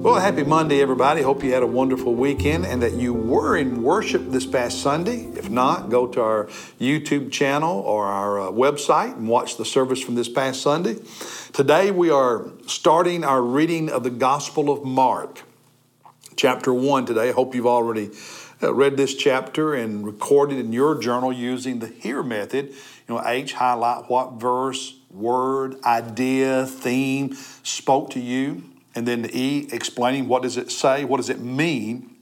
Well, happy Monday, everybody. Hope you had a wonderful weekend and that you were in worship this past Sunday. If not, go to our YouTube channel or our uh, website and watch the service from this past Sunday. Today, we are starting our reading of the Gospel of Mark, chapter 1 today. I hope you've already uh, read this chapter and recorded in your journal using the HERE method. You know, H, highlight what verse, word, idea, theme spoke to you and then the E, explaining what does it say, what does it mean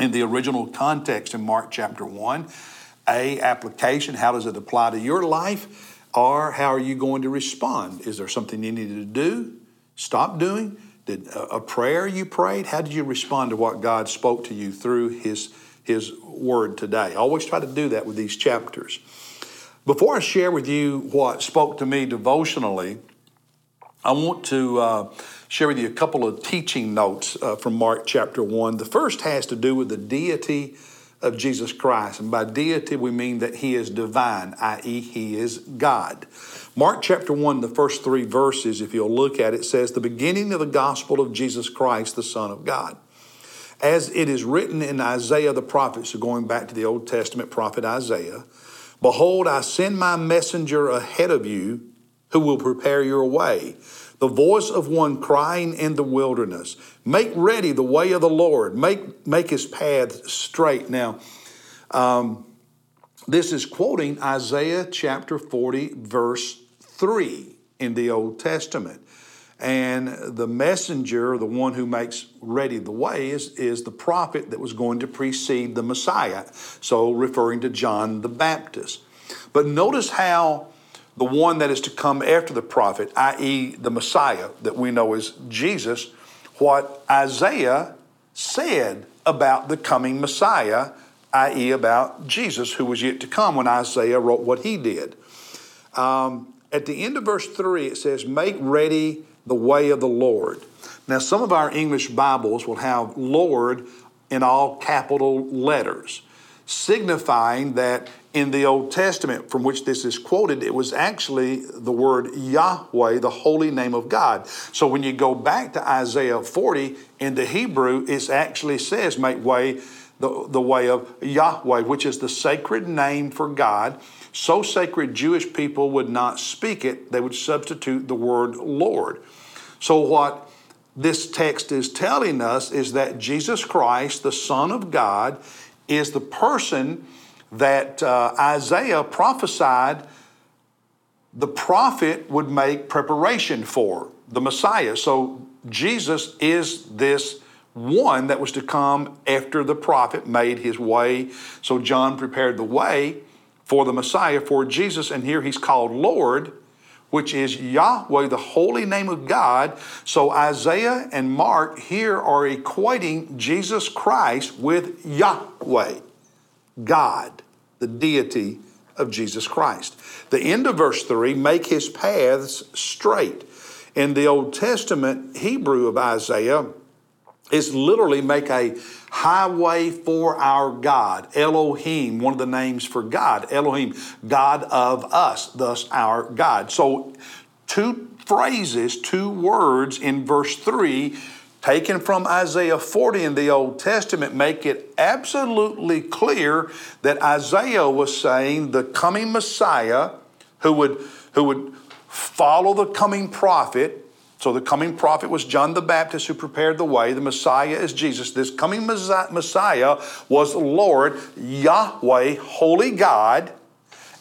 in the original context in Mark chapter 1. A, application, how does it apply to your life? Or how are you going to respond? Is there something you needed to do, stop doing? Did a prayer you prayed? How did you respond to what God spoke to you through His, His Word today? I always try to do that with these chapters. Before I share with you what spoke to me devotionally, I want to uh, share with you a couple of teaching notes uh, from Mark chapter 1. The first has to do with the deity of Jesus Christ. And by deity, we mean that he is divine, i.e., he is God. Mark chapter 1, the first three verses, if you'll look at it, says, The beginning of the gospel of Jesus Christ, the Son of God. As it is written in Isaiah the prophet, so going back to the Old Testament prophet Isaiah, Behold, I send my messenger ahead of you who will prepare your way. The voice of one crying in the wilderness, Make ready the way of the Lord, make, make his path straight. Now, um, this is quoting Isaiah chapter 40, verse 3 in the Old Testament. And the messenger, the one who makes ready the way, is, is the prophet that was going to precede the Messiah. So, referring to John the Baptist. But notice how the one that is to come after the prophet, i.e., the Messiah that we know as Jesus, what Isaiah said about the coming Messiah, i.e., about Jesus who was yet to come when Isaiah wrote what he did. Um, at the end of verse 3, it says, Make ready the way of the Lord. Now, some of our English Bibles will have Lord in all capital letters, signifying that in the Old Testament from which this is quoted, it was actually the word Yahweh, the holy name of God. So when you go back to Isaiah 40 in the Hebrew, it actually says, make way the, the way of Yahweh, which is the sacred name for God. So sacred, Jewish people would not speak it, they would substitute the word Lord. So, what this text is telling us is that Jesus Christ, the Son of God, is the person that uh, Isaiah prophesied the prophet would make preparation for the Messiah. So Jesus is this one that was to come after the prophet made his way. So John prepared the way for the Messiah, for Jesus, and here he's called Lord, which is Yahweh, the holy name of God. So Isaiah and Mark here are equating Jesus Christ with Yahweh. God, the deity of Jesus Christ. The end of verse 3 make his paths straight. In the Old Testament Hebrew of Isaiah, is literally make a highway for our God. Elohim, one of the names for God. Elohim, God of us, thus our God. So, two phrases, two words in verse 3 taken from Isaiah 40 in the Old Testament make it absolutely clear that Isaiah was saying the coming Messiah who would, who would follow the coming prophet. So the coming prophet was John the Baptist who prepared the way. The Messiah is Jesus. This coming Messiah was Lord, Yahweh, Holy God,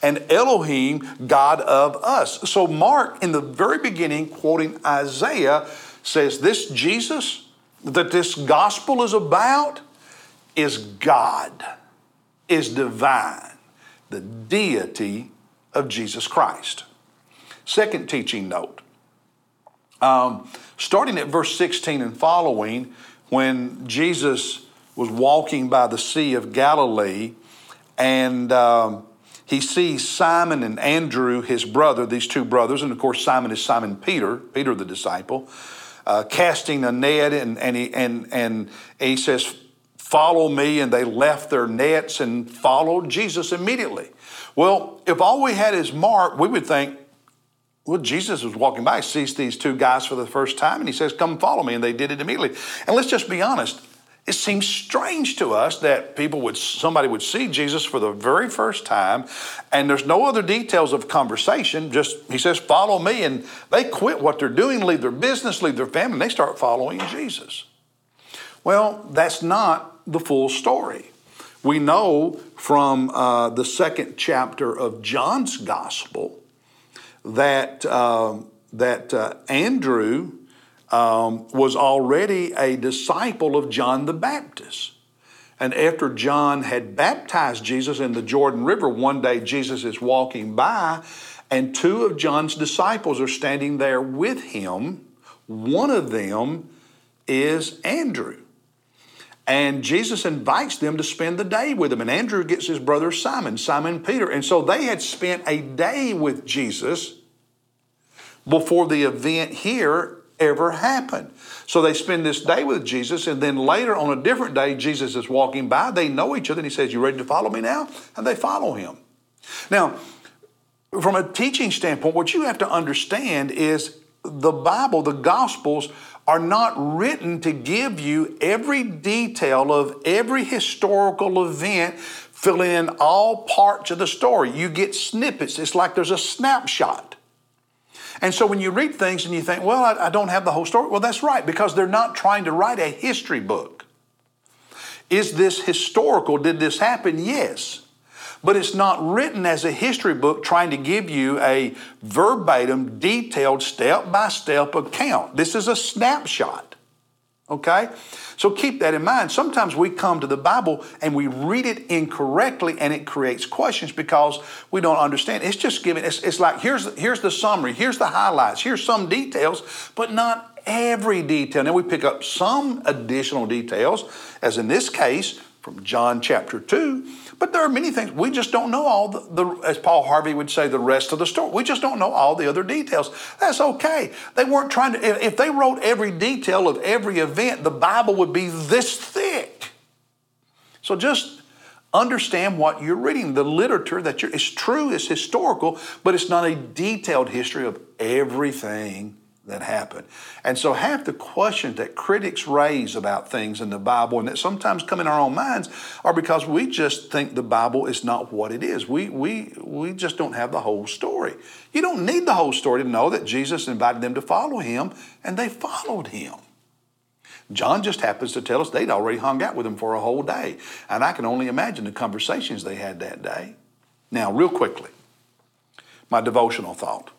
and Elohim, God of us. So Mark, in the very beginning, quoting Isaiah, says this Jesus that this gospel is about is God, is divine, the deity of Jesus Christ. Second teaching note. Um, starting at verse 16 and following, when Jesus was walking by the Sea of Galilee and um, he sees Simon and Andrew, his brother, these two brothers, and of course, Simon is Simon Peter, Peter the disciple uh, casting a net, and, and, he, and, and he says, Follow me. And they left their nets and followed Jesus immediately. Well, if all we had is Mark, we would think, well, Jesus was walking by, sees these two guys for the first time, and he says, Come follow me. And they did it immediately. And let's just be honest. It seems strange to us that people would, somebody would see Jesus for the very first time, and there's no other details of conversation. Just he says, "Follow me," and they quit what they're doing, leave their business, leave their family, and they start following Jesus. Well, that's not the full story. We know from uh, the second chapter of John's Gospel that, uh, that uh, Andrew um, was already a disciple of John the Baptist. And after John had baptized Jesus in the Jordan River, one day Jesus is walking by, and two of John's disciples are standing there with him. One of them is Andrew. And Jesus invites them to spend the day with him. And Andrew gets his brother Simon, Simon Peter. And so they had spent a day with Jesus before the event here ever happened. So they spend this day with Jesus, and then later on a different day, Jesus is walking by. They know each other, and he says, You ready to follow me now? And they follow him. Now, from a teaching standpoint, what you have to understand is the Bible, the Gospels, are not written to give you every detail of every historical event, filling in all parts of the story. You get snippets. It's like there's a snapshot. And so when you read things and you think, well, I, I don't have the whole story, well, that's right, because they're not trying to write a history book. Is this historical? Did this happen? Yes. But it's not written as a history book trying to give you a verbatim, detailed, step by step account. This is a snapshot. Okay? So keep that in mind. Sometimes we come to the Bible and we read it incorrectly and it creates questions because we don't understand. It's just giving, it's, it's like here's, here's the summary, here's the highlights, here's some details, but not every detail. Then we pick up some additional details, as in this case from John chapter 2 but there are many things we just don't know all the, the, as Paul Harvey would say, the rest of the story. We just don't know all the other details. That's okay. They weren't trying to, if, they wrote every detail of every event, the Bible would be this thick. So just understand what you're reading. The literature that you're, it's true, it's historical, but it's not a detailed history of everything that happened. And so, half the questions that critics raise about things in the Bible and that sometimes come in our own minds are because we just think the Bible is not what it is. We, we, we just don't have the whole story. You don't need the whole story to know that Jesus invited them to follow him, and they followed him. John just happens to tell us they'd already hung out with him for a whole day. And I can only imagine the conversations they had that day. Now, real quickly, my devotional thought.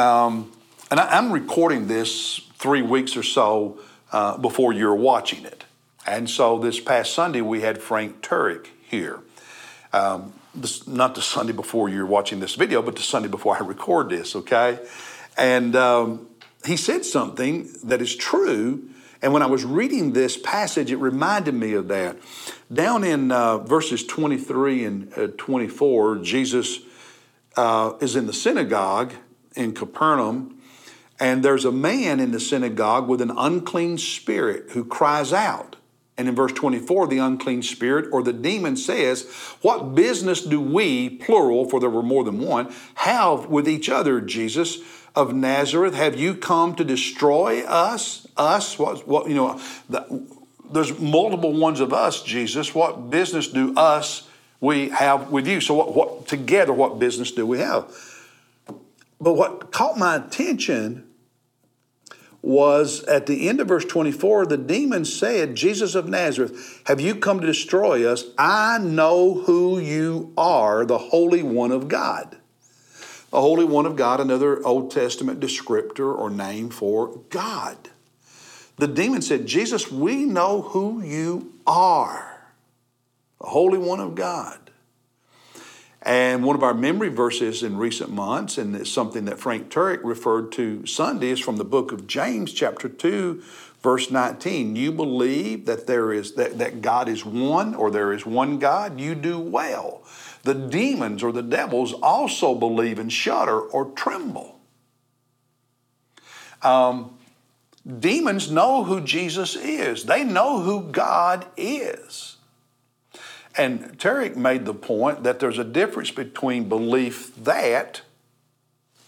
Um, and I, am recording this three weeks or so uh, before you're watching it. And so this past Sunday, we had Frank Turek here. Um, this, not the Sunday before you're watching this video, but the Sunday before I record this, okay? And um, he said something that is true. And when I was reading this passage, it reminded me of that. Down in uh, verses 23 and uh, 24, Jesus uh, is in the synagogue in Capernaum, and there's a man in the synagogue with an unclean spirit who cries out. And in verse 24, the unclean spirit or the demon says, What business do we, plural, for there were more than one, have with each other, Jesus of Nazareth? Have you come to destroy us? Us? What, what you know, the, there's multiple ones of us, Jesus. What business do us we have with you? So what, what together, what business do we have? But what caught my attention was at the end of verse 24, the demon said, Jesus of Nazareth, have you come to destroy us? I know who you are, the Holy One of God. The Holy One of God, another Old Testament descriptor or name for God. The demon said, Jesus, we know who you are, the Holy One of God. And one of our memory verses in recent months, and it's something that Frank Turek referred to Sunday, is from the book of James, chapter 2, verse 19. You believe that there is that, that God is one or there is one God, you do well. The demons or the devils also believe and shudder or tremble. Um, demons know who Jesus is, they know who God is. And Turek made the point that there's a difference between belief that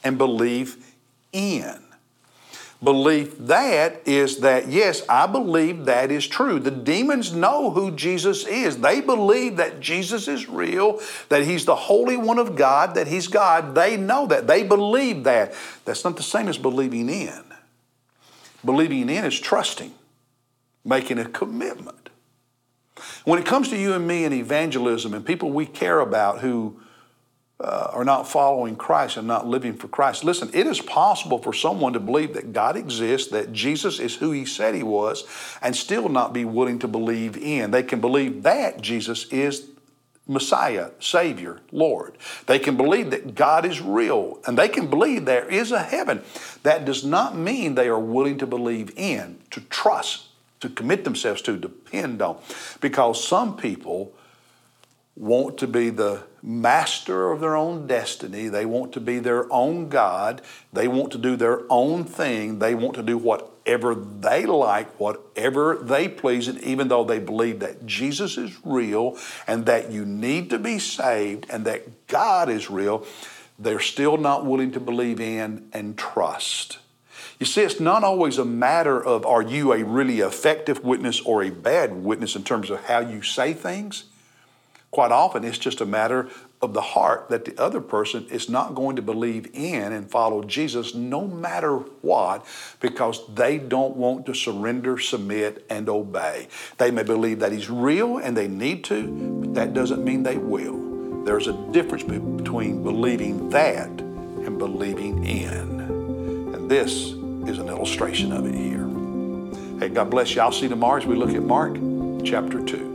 and belief in. Belief that is that, yes, I believe that is true. The demons know who Jesus is. They believe that Jesus is real, that He's the Holy One of God, that He's God. They know that. They believe that. That's not the same as believing in. Believing in is trusting, making a commitment. When it comes to you and me and evangelism and people we care about who uh, are not following Christ and not living for Christ. Listen, it is possible for someone to believe that God exists, that Jesus is who He said He was, and still not be willing to believe in. They can believe that Jesus is Messiah, Savior, Lord. They can believe that God is real, and they can believe there is a heaven. That does not mean they are willing to believe in, to trust, to commit themselves to, depend on. Because some people want to be the master of their own destiny. They want to be their own God. They want to do their own thing. They want to do whatever they like, whatever they please, and even though they believe that Jesus is real and that you need to be saved and that God is real, they're still not willing to believe in and trust. You see, it's not always a matter of are you a really effective witness or a bad witness in terms of how you say things. Quite often, it's just a matter of the heart that the other person is not going to believe in and follow Jesus no matter what because they don't want to surrender, submit, and obey. They may believe that He's real and they need to, but that doesn't mean they will. There's a difference between believing that and believing in. And this is an illustration of it here. Hey, God bless you. I'll see you tomorrow as we look at Mark chapter 2.